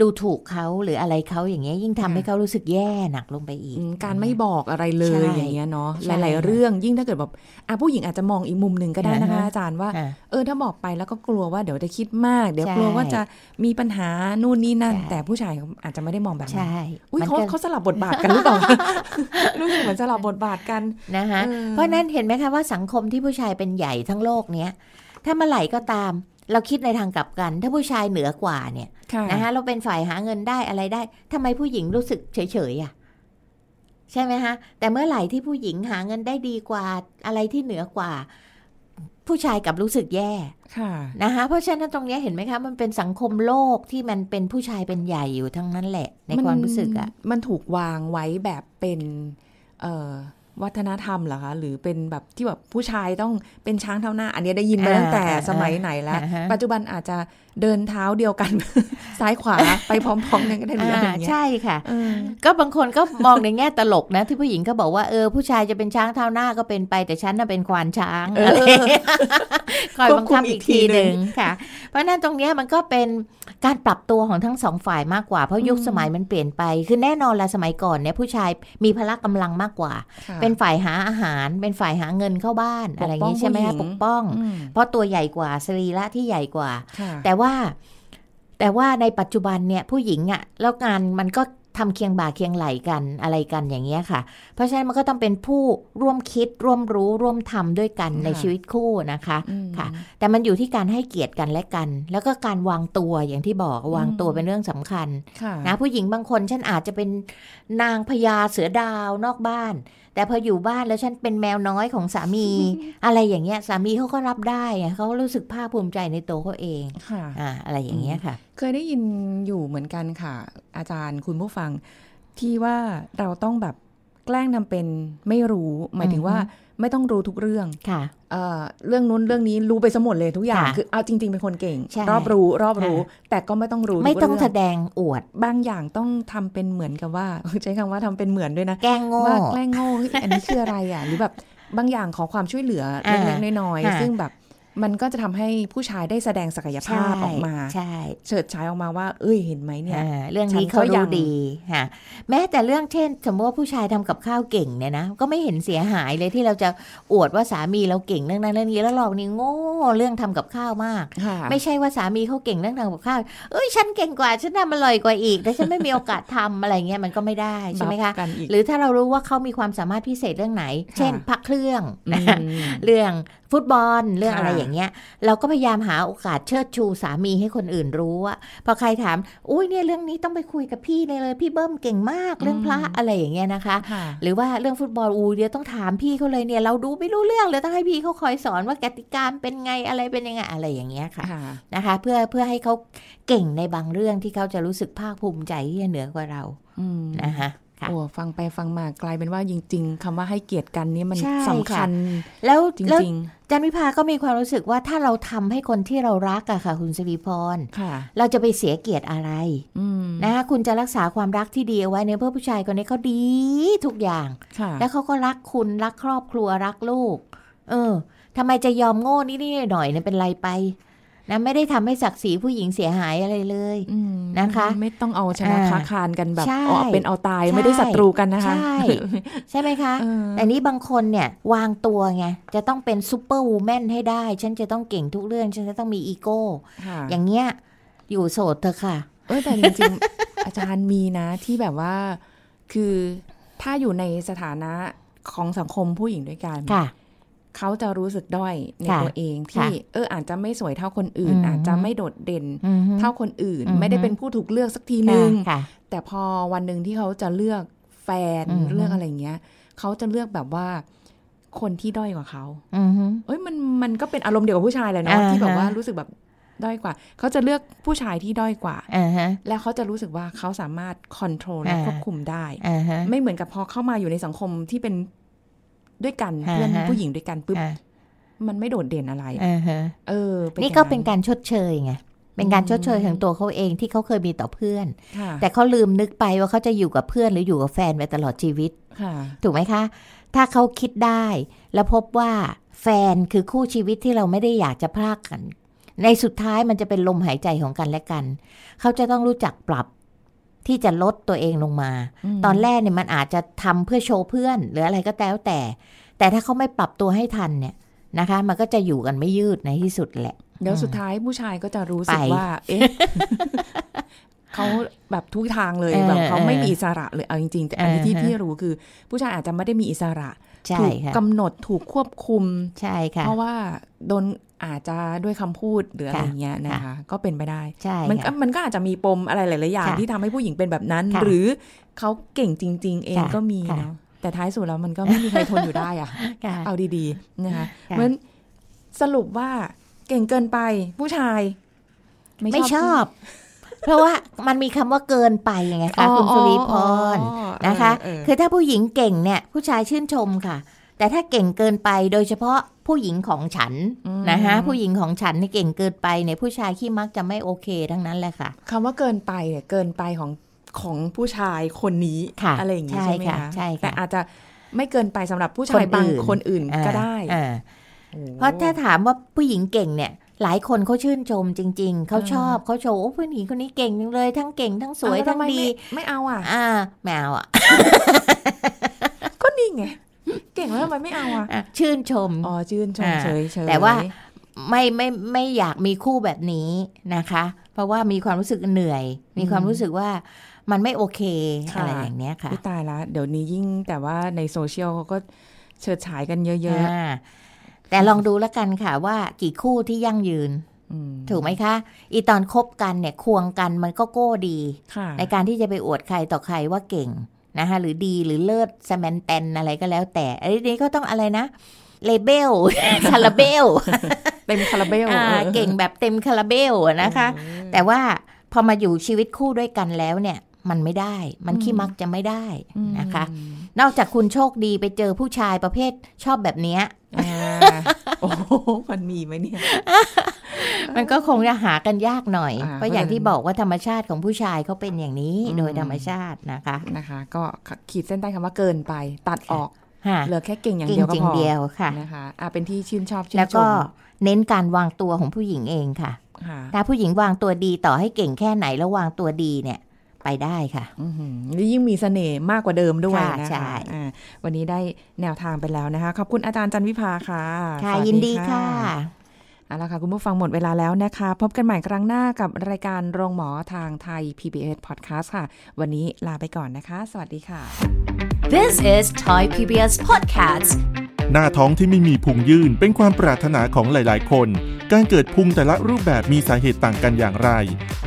S2: ดูถูกเขาหรืออะไรเขาอย่างเงี้ยยิ่งทำให้เขารู้สึกแย่หนักลงไปอีก
S3: อืมการไม่บอกอะไรเล
S2: ใช่
S3: ยอย่างเงี้ยเนาะ
S2: ใช่
S3: หลาย ๆ เรื่องยิ่งถ้าเกิดแบบอะผู้หญิงอาจจะมองอีกมุมหนึ่งก็ได้นะคะ
S2: อ่าฮะ
S3: อาจารย์ว่า
S2: อะ
S3: เออถ้าบอกไปแล้วก็กลัวว่าเดี๋ยวจะคิดมาก เดี๋ยว
S2: ใช่
S3: กลัวว่าจะมีปัญหานู่นนี่นั่น
S2: ใช่
S3: แต่ผู้ชายเขาอาจจะไม่ได้มองแบบนั้น
S2: ใช่
S3: อุ้ย
S2: มัน
S3: เขา
S2: ก็
S3: เขาสลับบทบาทกันหรือเปล่ารู้สึกเหมือนสลับบทบาทกัน
S2: นะคะ
S3: เออ
S2: เพราะฉะนั้นเห็นไหมคะว่าสังคมที่ผู้ชายเป็นใหญ่ทั้งโลกเนี้ยถ้าเมื่อไหร่ก็ตาม เราคิดในทางกลับกัน ถ้าผู้ชายเหนือกว่าเนี่ย
S3: ค่ะ
S2: นะคะเราเป็นฝ่ายหาเงินได้อะไรได้ทำไมผู้หญิงรู้สึกเฉยๆอะใช่ไหมคะแต่เมื่อไหร่ที่ผู้หญิงหาเงินได้ดีกว่า อะไรที่เหนือกว่า ผู้ชายกลับรู้สึกแย่
S3: ค่ะ
S2: นะคะเพราะฉะนั้นตรงเนี้ยเห็นไหมคะ มันเป็นสังคมโลกที่มันเป็นผู้ชายเป็นใหญ่อยู่ทั้งนั้นแหละ ในความรู้สึกอะ
S3: มันถูกวางไว้แบบเป็น เออ วัฒนธรรมเหรอคะ หรือเป็นแบบที่แบบผู้ชายต้องเป็นช้างเท้าหน้า อันนี้ได้ยินมาตั้งแต่สมัยไหนแล้ว ปัจจุบันอาจจะเดินเท้าเดียวกัน ซ้ายขวาไปพร้อมๆกันก็ได้หรืออะไรอย่างเงี้ย
S2: ใช่ค่ะ
S3: เออ
S2: ก็บางคนก็มองในแง่ตลกนะ ที่ผู้หญิงก็บอกว่าเออผู้ชายจะเป็นช้างเท้าหน้าก็เป็นไปแต่ฉันน่ะเป็นควานช้าง
S3: เออ
S2: อะไรอย่างเงี้ยคอยบังคับ
S3: ควบคุมอี
S2: อี
S3: ก
S2: ก
S3: ที
S2: ที
S3: ห
S2: ห
S3: นึ่
S2: นึ่
S3: ง
S2: งค่ะ เพราะฉะนั้นตรงเนี้ยมันก็เป็นการปรับตัวของทั้งสองฝ่ายมากกว่าเพราะยุค
S3: อืม
S2: สมัยมันเปลี่ยนไปคือแน่นอนละสมัยก่อนเนี่ยผู้ชายมีพละกำลังมากกว่า
S3: ค่ะ
S2: เป็นฝ่ายหาอาหาร เป็นฝ่ายหาเงินเข้าบ้าน
S3: ปกป้อง
S2: อะไรอย่างนี้ใช่ไหม
S3: ผู้หญิ
S2: คะ
S3: ง
S2: ปกป้อง
S3: อืม
S2: เพราะตัวใหญ่กว่าสรีระที่ใหญ่กว่า
S3: ค่ะ
S2: แต่ว่า แต่ว่าในปัจจุบันเนี่ยผู้หญิงอะ่ะแล้วงานมันก็ทำเคียงบ่าเคียงไหลกันอะไรกันอย่างเงี้ยค่ะ เพราะฉะนั้นมันก็ต้องเป็นผู้ร่วมคิดร่วมรู้ร่วมทำด้วยกันใน
S3: ค่ะ
S2: ชีวิตคู่นะคะ
S3: อืม
S2: ค่ะ แต่มันอยู่ที่การให้เกียรติกันและกัน แล้วก็การวางตัวอย่างที่บอกวางตัวเป็นเรื่องสำคัญ
S3: ค่ะ
S2: นะผู้หญิงบางคนฉันอาจจะเป็นนางพญาเสือดาวนอกบ้าน แต่พออยู่บ้านแล้วฉันเป็นแมวน้อยของสามี อะไรอย่างเงี้ยสามีเขาก็รับได้ไงเขารู้สึกภาคภูมิใจในตัวเขาเอง
S3: ค่ะ
S2: อ่าอะไรอย่างเงี้ยค่ะ
S3: เคยได้ยินอยู่เหมือนกันค่ะ อาจารย์คุณผู้ฟังที่ว่าเราต้องแบบ แกล้งทำเป็นไม่รู้ หมายถึงว่าไม่ต้องรู้ทุกเรื่อง
S2: ค่ะ
S3: เอ่อเรื่องนู้นเรื่องนี้รู้ไปสมดเลยทุกอย่าง
S2: ค่ะ
S3: คือเอาจริง ๆ เป็นคนเก่ง
S2: ใช่
S3: รอบรู้รอบรู้
S2: ค่ะ
S3: แต่ก็ไม่ต้องรู้
S2: ไม่ต้อง
S3: ทุก
S2: แส
S3: เรื่
S2: ดงอวด
S3: บางอย่างต้องทำเป็นเหมือนกับว่า ใช้คำว่าทำเป็นเหมือนด้วยนะ
S2: แกล้งโง่
S3: ว่าแกล้งโง่เฮ้ยอันนี้คืออะไรอะ หรือแบบบางอย่างขอความช่วยเหลือ
S2: อ่า
S3: เล็กๆน้อย
S2: ค่ะ
S3: ๆซึ่งแบบ มันก็จะทำให้ผู้ชายได้แสดงศักยภาพออกมา
S2: ใช่
S3: เฉิดฉายออกมาว่า เอ้ยเห็นไหมเนี่ย
S2: อ่าเรื่อง
S3: ฉั
S2: นี้
S3: นก็
S2: เขา
S3: ยั
S2: รู้
S3: ง
S2: ดีค่ะแม้แต่เรื่องเช่น สมมติว่าผู้ชายทำกับข้าวเก่งเนี่ยนะก็ไม่เห็นเสียหายเลยที่เราจะอวดว่าสามีเราเก่งเรื่องนั้นเรื่องนี้แล้วเรานี่โง่เรื่องทำกับข้าวมาก
S3: ค่ะ
S2: ไม่ใช่ว่าสามีเขาเก่งเรื่องทำกับข้าวเอ้ยฉันเก่งกว่าฉันทำอร่อยกว่าอีก แต่ฉันไม่มีโอกาสทำอะไรเงี้ยมันก็ไม่ได้ใช่ไหมคะ
S3: บัฟกันอีก
S2: หรือถ้าเรารู้ว่าเขามีความสามารถพิเศษเรื่องไหน เช่นพักเครื่อง
S3: อื
S2: นะ
S3: ม
S2: เรื่อง ฟุตบอลเรื่อง
S3: ค่ะ
S2: อะไรอย่างเงี้ย เราก็พยายามหาโอกาสเชิดชูสามีให้คนอื่นรู้ว่าพอใครถามอุ้ยเนี่ยเรื่องนี้ต้องไปคุยกับพี่เลยเลย พี่เบิ้มเก่งมากเรื่องพระอะไรอย่างเงี้ยนะคะ
S3: ค่ะ
S2: หรือว่าเรื่องฟุตบอลอูเดี๋ยวต้องถามพี่เขาเลยเนี่ยเราดูไม่รู้เรื่องเลยต้องให้พี่เขาคอยสอนว่ากติกาเป็นไงอะไรเป็นยังไงอะไรอย่างเงี้ยค่ะ
S3: ค่ะ
S2: นะคะ เพื่อเพื่อให้เขาเก่งในบางเรื่องที่เขาจะรู้สึกภาคภูมิใจที่จะเหนือกว่าเรา
S3: อืม
S2: นะคะ ค่ะ
S3: โอ้ฟังไปฟังมากลายเป็นว่าจริง ๆคำว่าให้เกียรติกันนี่มัน
S2: ใช่
S3: สำคัญ
S2: แล้ว
S3: จ
S2: แล้ว
S3: ริง
S2: จันวิภาก็มีความรู้สึกว่าถ้าเราทำให้คนที่เรารักอะค่ะ คุณสิริพร
S3: ๆค่ะ
S2: เราจะไปเสียเกียรติอะไร
S3: อืม
S2: นะคะคุณจะรักษาความรักที่ดีเอาไว้เนี่ยเพื่อผู้ชายคนนี้เขาดีทุกอย่าง
S3: ค่ะ
S2: แล้วเขาก็รักคุณรักครอบครัวรักลูก เออทำไมจะยอมโง่นิดๆหน่อยๆเนี่ยเป็นไรไป นะไม่ได้ทำให้ศักดิ์ศรีผู้หญิงเสียหายอะไรเลย
S3: อืม
S2: นะคะ
S3: ไม่ต้องเอาชนะ
S2: อ่า
S3: ค้าคานกันแบบ
S2: ใช่
S3: เอาเป็นเอาตาย
S2: ใช่
S3: ไม่ได้ศัตรูกันนะคะ
S2: ใช่ใช่ไหมคะ
S3: เออ
S2: แต่นี้บางคนเนี่ยวางตัวไงจะต้องเป็น superwoman ให้ได้ ฉันจะต้องเก่งทุกเรื่อง ฉันจะต้องมีอีโก้
S3: ค่ะ
S2: อย่างเงี้ยอยู่โสดเถอะค่ะ
S3: เออแต่จริงๆอาจารย์มีนะที่แบบว่าคือถ้าอยู่ในสถานะของสังคมผู้หญิงด้วยกัน
S2: ค่ะ
S3: เขาจะรู้สึกด้อยใน
S2: ค่ะ
S3: ตัวเองที่
S2: ค่ะ
S3: เอออาจจะไม่สวยเท่าคนอื่น
S2: อืม
S3: อาจจะไม่โดดเด่น
S2: อือฮึ
S3: เท่าคนอื่น
S2: อือฮึ
S3: ไม่ได้เป็นผู้ถูกเลือกสักทีนึง
S2: ค่ะ
S3: แต่พอวันหนึ่งที่เขาจะเลือกแฟน
S2: อือฮึ
S3: เลือกอะไรเงี้ยเขาจะเลือกแบบว่าคนที่ด้อยกว่าเขา
S2: อือฮึ
S3: เอ้ยมันมันก็เป็นอารมณ์เดียวกับผู้ชายเลยเนาะ
S2: อ่าฮะ
S3: ที่แบบว่ารู้สึกแบบด้อยกว่า เขาจะเลือกผู้ชายที่ด้อยกว่า
S2: อ่าฮะ
S3: แล้วเขาจะรู้สึกว่าเขาสามารถคอนโทรลและ
S2: อ่า
S3: ควบคุมได้
S2: อ่าฮะ
S3: ไม่เหมือนกับพอเข้ามาอยู่ในสังคมที่เป็น ด้วยกัน
S2: อ่าฮะ
S3: เพื่อนผู้หญิงด้วยกันปุ๊บ
S2: อ่า
S3: มันไม่โดดเด่นอะไร
S2: อ่าฮะ
S3: เออ
S2: นี่ก็เป็นการชดเชยไงเป็นการชดเชยของตัวเขาเองที่เขาเคยมีต่อเพื่อน
S3: ค่ะ
S2: แต่เขาลืมนึกไปว่าเขาจะอยู่กับเพื่อนหรืออยู่กับแฟนไปตลอดชีวิต
S3: ค่ะ
S2: ถูกไหมคะ ถ้าเขาคิดได้ แล้วพบว่าแฟนคือคู่ชีวิตที่เราไม่ได้อยากจะพรากกัน ในสุดท้ายมันจะเป็นลมหายใจของกันและกัน เขาจะต้องรู้จักปรับ ที่จะลดตัวเองลงมา
S3: ม
S2: ตอนแรกเนี่ยมันอาจจะทำเพื่อโชว์เพื่อน หรืออะไรก็แล้วแต่ แต่ถ้าเขาไม่ปรับตัวให้ทันเนี่ยนะคะ มันก็จะอยู่กันไม่ยืดในที่สุดแหละ
S3: เดี๋ยวสุดท้ายผู้ชายก็จะรู้สึก
S2: ไป
S3: ว่า เอ๊ะ เขาแบบทุกทางเลย
S2: เออ
S3: แบบเขาไม่
S2: เออ
S3: มีอิสระเลยเอาจริงๆ แต่อันนี้ที่
S2: อ่าฮะ
S3: พี่รู้คือ ผู้ชายอาจจะไม่ได้มีอิสระ
S2: ใช่
S3: ถูก
S2: ค่ะ
S3: กำหนดถูกควบคุม
S2: ใช่ค่ะ
S3: เพราะว่าโดนอาจจะด้วยคำพูดหรืออะไร
S2: ค่ะ
S3: เงี้ยนะคะ
S2: ค่ะ
S3: ก็เป็นไปได้
S2: ใช่
S3: มันก็
S2: ค่ะ
S3: มันก็อาจจะมีปมอะไรหลายๆอย่าง
S2: ค่ะ
S3: ที่ทำให้ผู้หญิงเป็นแบบนั้น
S2: ค่ะ
S3: หรือเขาเก่งจริง ๆ เอง
S2: ค่ะ
S3: ก็มี
S2: ค่ะ
S3: เนาะแต่ท้ายสุดแล้วมันก็ไม่มีใครทนอยู่ได้อะ
S2: ค่ะ
S3: เอาดีๆนะคะ
S2: ค่ะ
S3: เพราะฉะนั้นสรุปว่าเก่งเกินไปผู้ชาย
S2: ไม่ชอบ เพราะว่ามันมีคำว่าเกินไปไงคะคุณสุริพรนะคะ คือถ้าผู้หญิงเก่งเนี่ย ผู้ชายชื่นชมค่ะ แต่ถ้าเก่งเกินไปโดยเฉพาะผู้หญิงของฉันนะคะผู้หญิงของฉันนี่เก่งเกินไปเนี่ยผู้ชายขี้มักจะไม่โอเคทั้งนั้นแหละค่ะ
S3: คำว่าเกินไปเนี่ยเกินไปของของผู้ชายคนนี้อะไรอย่างนี้ใช่ไหมคะ
S2: ใช่
S3: ค่ะแต่อาจจะไม่เกินไปสำหรับผู้ชายบางคนอื่นก็ได้
S2: เพราะถ้าถามว่าผู้หญิงเก่งเนี่ย หลายคนเขาชื่นชมจริง ๆ เขาชอบเขาโชว์ผู้หญิงคนนี้เก่งจังเลย ทั้งเก่งทั้งสวยทั้งดี
S3: ไม่เอาอะ
S2: อ่าไม่เอาอะ
S3: ก็นี่ไง เก่งแล้วทำไมไม่เอาอะ
S2: ชื่นชม
S3: อ๋อ ชื่นชมเฉย
S2: ๆแต่ว่าไม่ไม่ไม่อยากมีคู่แบบนี้นะคะ เพราะว่ามีความรู้สึกเหนื่อย มีความรู้สึกว่ามันไม่โอเคอะไรอย่างเนี้ยค่ะ
S3: ตายแล้วเดี๋ยวนี้ยิ่งแต่ว่าในโซเชียลเขาก็เฉิดฉายกันเยอะๆ
S2: แต่ลองดูแล้วกันค่ะว่ากี่คู่ที่ยั่งยืนถูกไหมคะ อีตอนคบกันเนี่ยควงกันมันก็โก้ดี ในการที่จะไปอวดใครต่อใครว่าเก่งนะคะหรือดีหรือเลิศสแมนเตนอะไรก็แล้วแต่อันนี้ก็ต้องอะไรนะเลเบลคาราเบล
S3: เต็มคาราเบล
S2: เก่งแบบเต็มคาราเบลนะคะ แต่ว่าพอมาอยู่ชีวิตคู่ด้วยกันแล้วเนี่ย มันไม่ได้ มันขี้มักจะไม่ได้นะคะ นอกจากคุณโชคดีไปเจอผู้ชายประเภทชอบแบบเนี้ย
S3: โอ้มันมีไหมเนี่ย
S2: มันก็คงจะหากันยากหน่อย เพราะอย่างที่บอกว่าธรรมชาติของผู้ชายเขาเป็นอย่างนี้โดยธรรมชาตินะคะ
S3: นะคะ ก็ขีดเส้นใต้คำว่าเกินไปตัดออกเหลือแค่เก่งอย่างเดียวก็พอ
S2: เดียวค่ะ
S3: นะคะอ่าเป็นที่ชื่นชอบชื่นชม
S2: แล้วก็เน้นการวางตัวของผู้หญิงเองค่ะถ้าผู้หญิงวางตัวดีต่อให้เก่งแค่ไหนแล้ววางตัวดีเนี่ย ไปได้ค่ะ
S3: นี่ยิ่งมีเสน่ห์มากกว่าเดิมด้วยนะคะวันนี้ได้แนวทางไปแล้วนะคะ ขอบคุณอาจารย์จันวิภาค่ะ
S2: ค่ะยินดีค่ะ
S3: เอาละค่ะ คุณผู้ฟังหมดเวลาแล้วนะคะ พบกันใหม่ครั้งหน้ากับรายการโรงหมอทางไทย PBS Podcast ค่ะ วันนี้ลาไปก่อนนะคะ สวัสดีค่ะ
S1: This is Thai PBS Podcast
S5: หน้าท้องที่ไม่มีพุงยื่นเป็นความปรารถนาของหลาย ๆ คน การเกิดพุงแต่ละรูปแบบมีสาเหตุต่างกันอย่างไร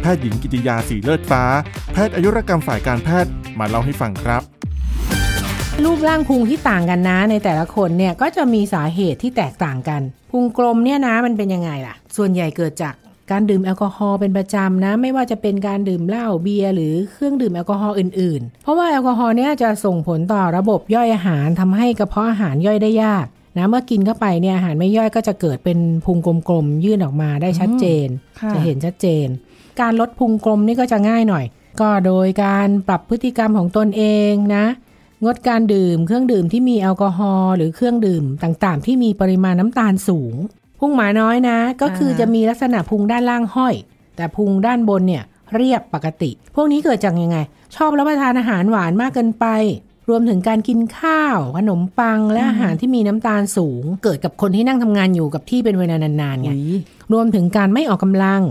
S5: แพทย์หญิงกิติยาสีเลือดฟ้า แพทย์อายุรกรรมฝ่ายการแพทย์มาเล่าให้ฟังครับ
S6: รูปร่างพุงที่ต่างกันนะในแต่ละคนเนี่ยก็จะมีสาเหตุที่แตกต่างกัน พุงกลมเนี่ยนะมันเป็นยังไงล่ะ ส่วนใหญ่เกิดจากการดื่มแอลกอฮอล์เป็นประจำนะ ไม่ว่าจะเป็นการดื่มเหล้าเบียร์หรือเครื่องดื่มแอลกอฮอล์อื่นๆ เพราะว่าแอลกอฮอล์เนี่ยจะส่งผลต่อระบบย่อยอาหารทำให้กระเพาะอาหารย่อยได้ยาก นะเมื่อกินเข้าไปเนี่ยอาหารไม่ย่อยก็จะเกิดเป็นพุงกลมๆยื่นออกมาได้ชัดเจน จะเห็นชัดเจน การลดพุงกลมนี่ก็จะง่ายหน่อย ก็โดยการปรับพฤติกรรมของตนเองนะ งดการดื่มเครื่องดื่มที่มีแอลกอฮอล์หรือเครื่องดื่มต่างๆ ที่มีปริมาณน้ำตาลสูง พุงหมาน้อยนะ ก็คือจะมีลักษณะพุงด้านล่างห้อย แต่พุงด้านบนเนี่ยเรียบปกติ พวกนี้เกิดจากยังไง ชอบรับประทานอาหารหวานมากเกินไป รวมถึงการกินข้าว ขนมปังและอาหารที่มีน้ำตาลสูง เกิดกับคนที่นั่งทำงานอยู่กับที่เป็นเวลานานๆไงรวมถึงการไม่ออกกำลัง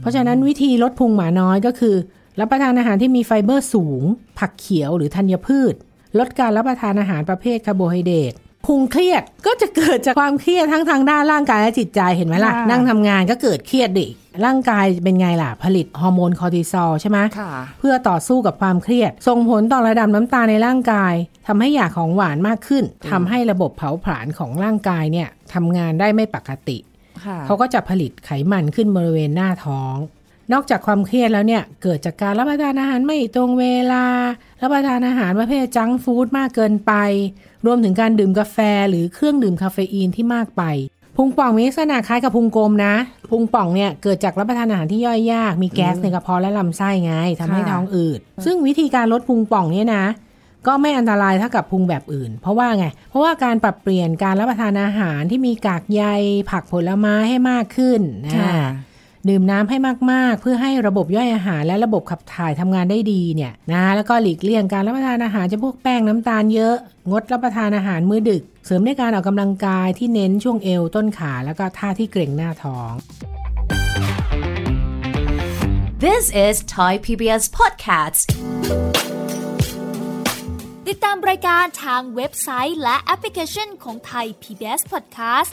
S6: เพราะฉะนั้นวิธีลดพุงหมาน้อยก็คือ รับประทานอาหารที่มีไฟเบอร์สูง ผักเขียวหรือธัญพืช ลดการรับประทานอาหารประเภทคาร์โบไฮเดรต พุงเครียดก็จะเกิดจากความเครียดทั้งทางด้านร่างกายและจิตใจเห็นไหมล่ะ นั่งทำงานก็เกิดเครียดดิร่างกายเป็นไงล่ะ ผลิตฮอร์โมนคอร์ติซอลใช่ไหมเพื่อต่อสู้กับความเครียด ส่งผลต่อระดับน้ำตาลในร่างกายทำให้อยากของหวานมากขึ้นทำให้ระบบเผาผลาญของร่างกายเนี่ยทำงานได้ไม่ปกติ เขาก็จะผลิตไขมันขึ้นบริเวณหน้าท้องนอกจากความเครียดแล้วเนี่ย เกิดจากการรับประทานอาหารไม่ตรงเวลา รับประทานอาหารประเภทจังฟู้ดมากเกินไป รวมถึงการดื่มกาแฟหรือเครื่องดื่มคาเฟอีนที่มากไป พุงป่องมีลักษณะคล้ายกับพุงกลมนะ พุงป่องเนี่ยเกิดจากรับประทานอาหารที่ย่อยยาก มีแก๊สในกระเพาะและลำไส้ไงทำให้ท้องอืด ซึ่งวิธีการลดพุงป่องเนี่ยนะ ก็ไม่อันตรายเท่ากับพุงแบบอื่น เพราะว่าไง เพราะว่าการปรับเปลี่ยนการรับประทานอาหารที่มีกากใยผักผลไม้ให้มากขึ้นนะ ดื่มน้ำให้มากๆ เพื่อให้ระบบย่อยอาหารและระบบขับถ่ายทำงานได้ดีเนี่ยนะแล้วก็หลีกเลี่ยงการรับประทานอาหารจะพวกแป้งน้ำตาลเยอะ งดรับประทานอาหารมื้อดึก เสริมด้วยการออกกำลังกายที่เน้นช่วงเอวต้นขา แล้วก็ท่าที่เกร็งหน้าท้อง
S1: This is Thai PBS Podcast
S7: ติดตามรายการทางเว็บไซต์และแอปพลิเคชันของไทย PBS Podcast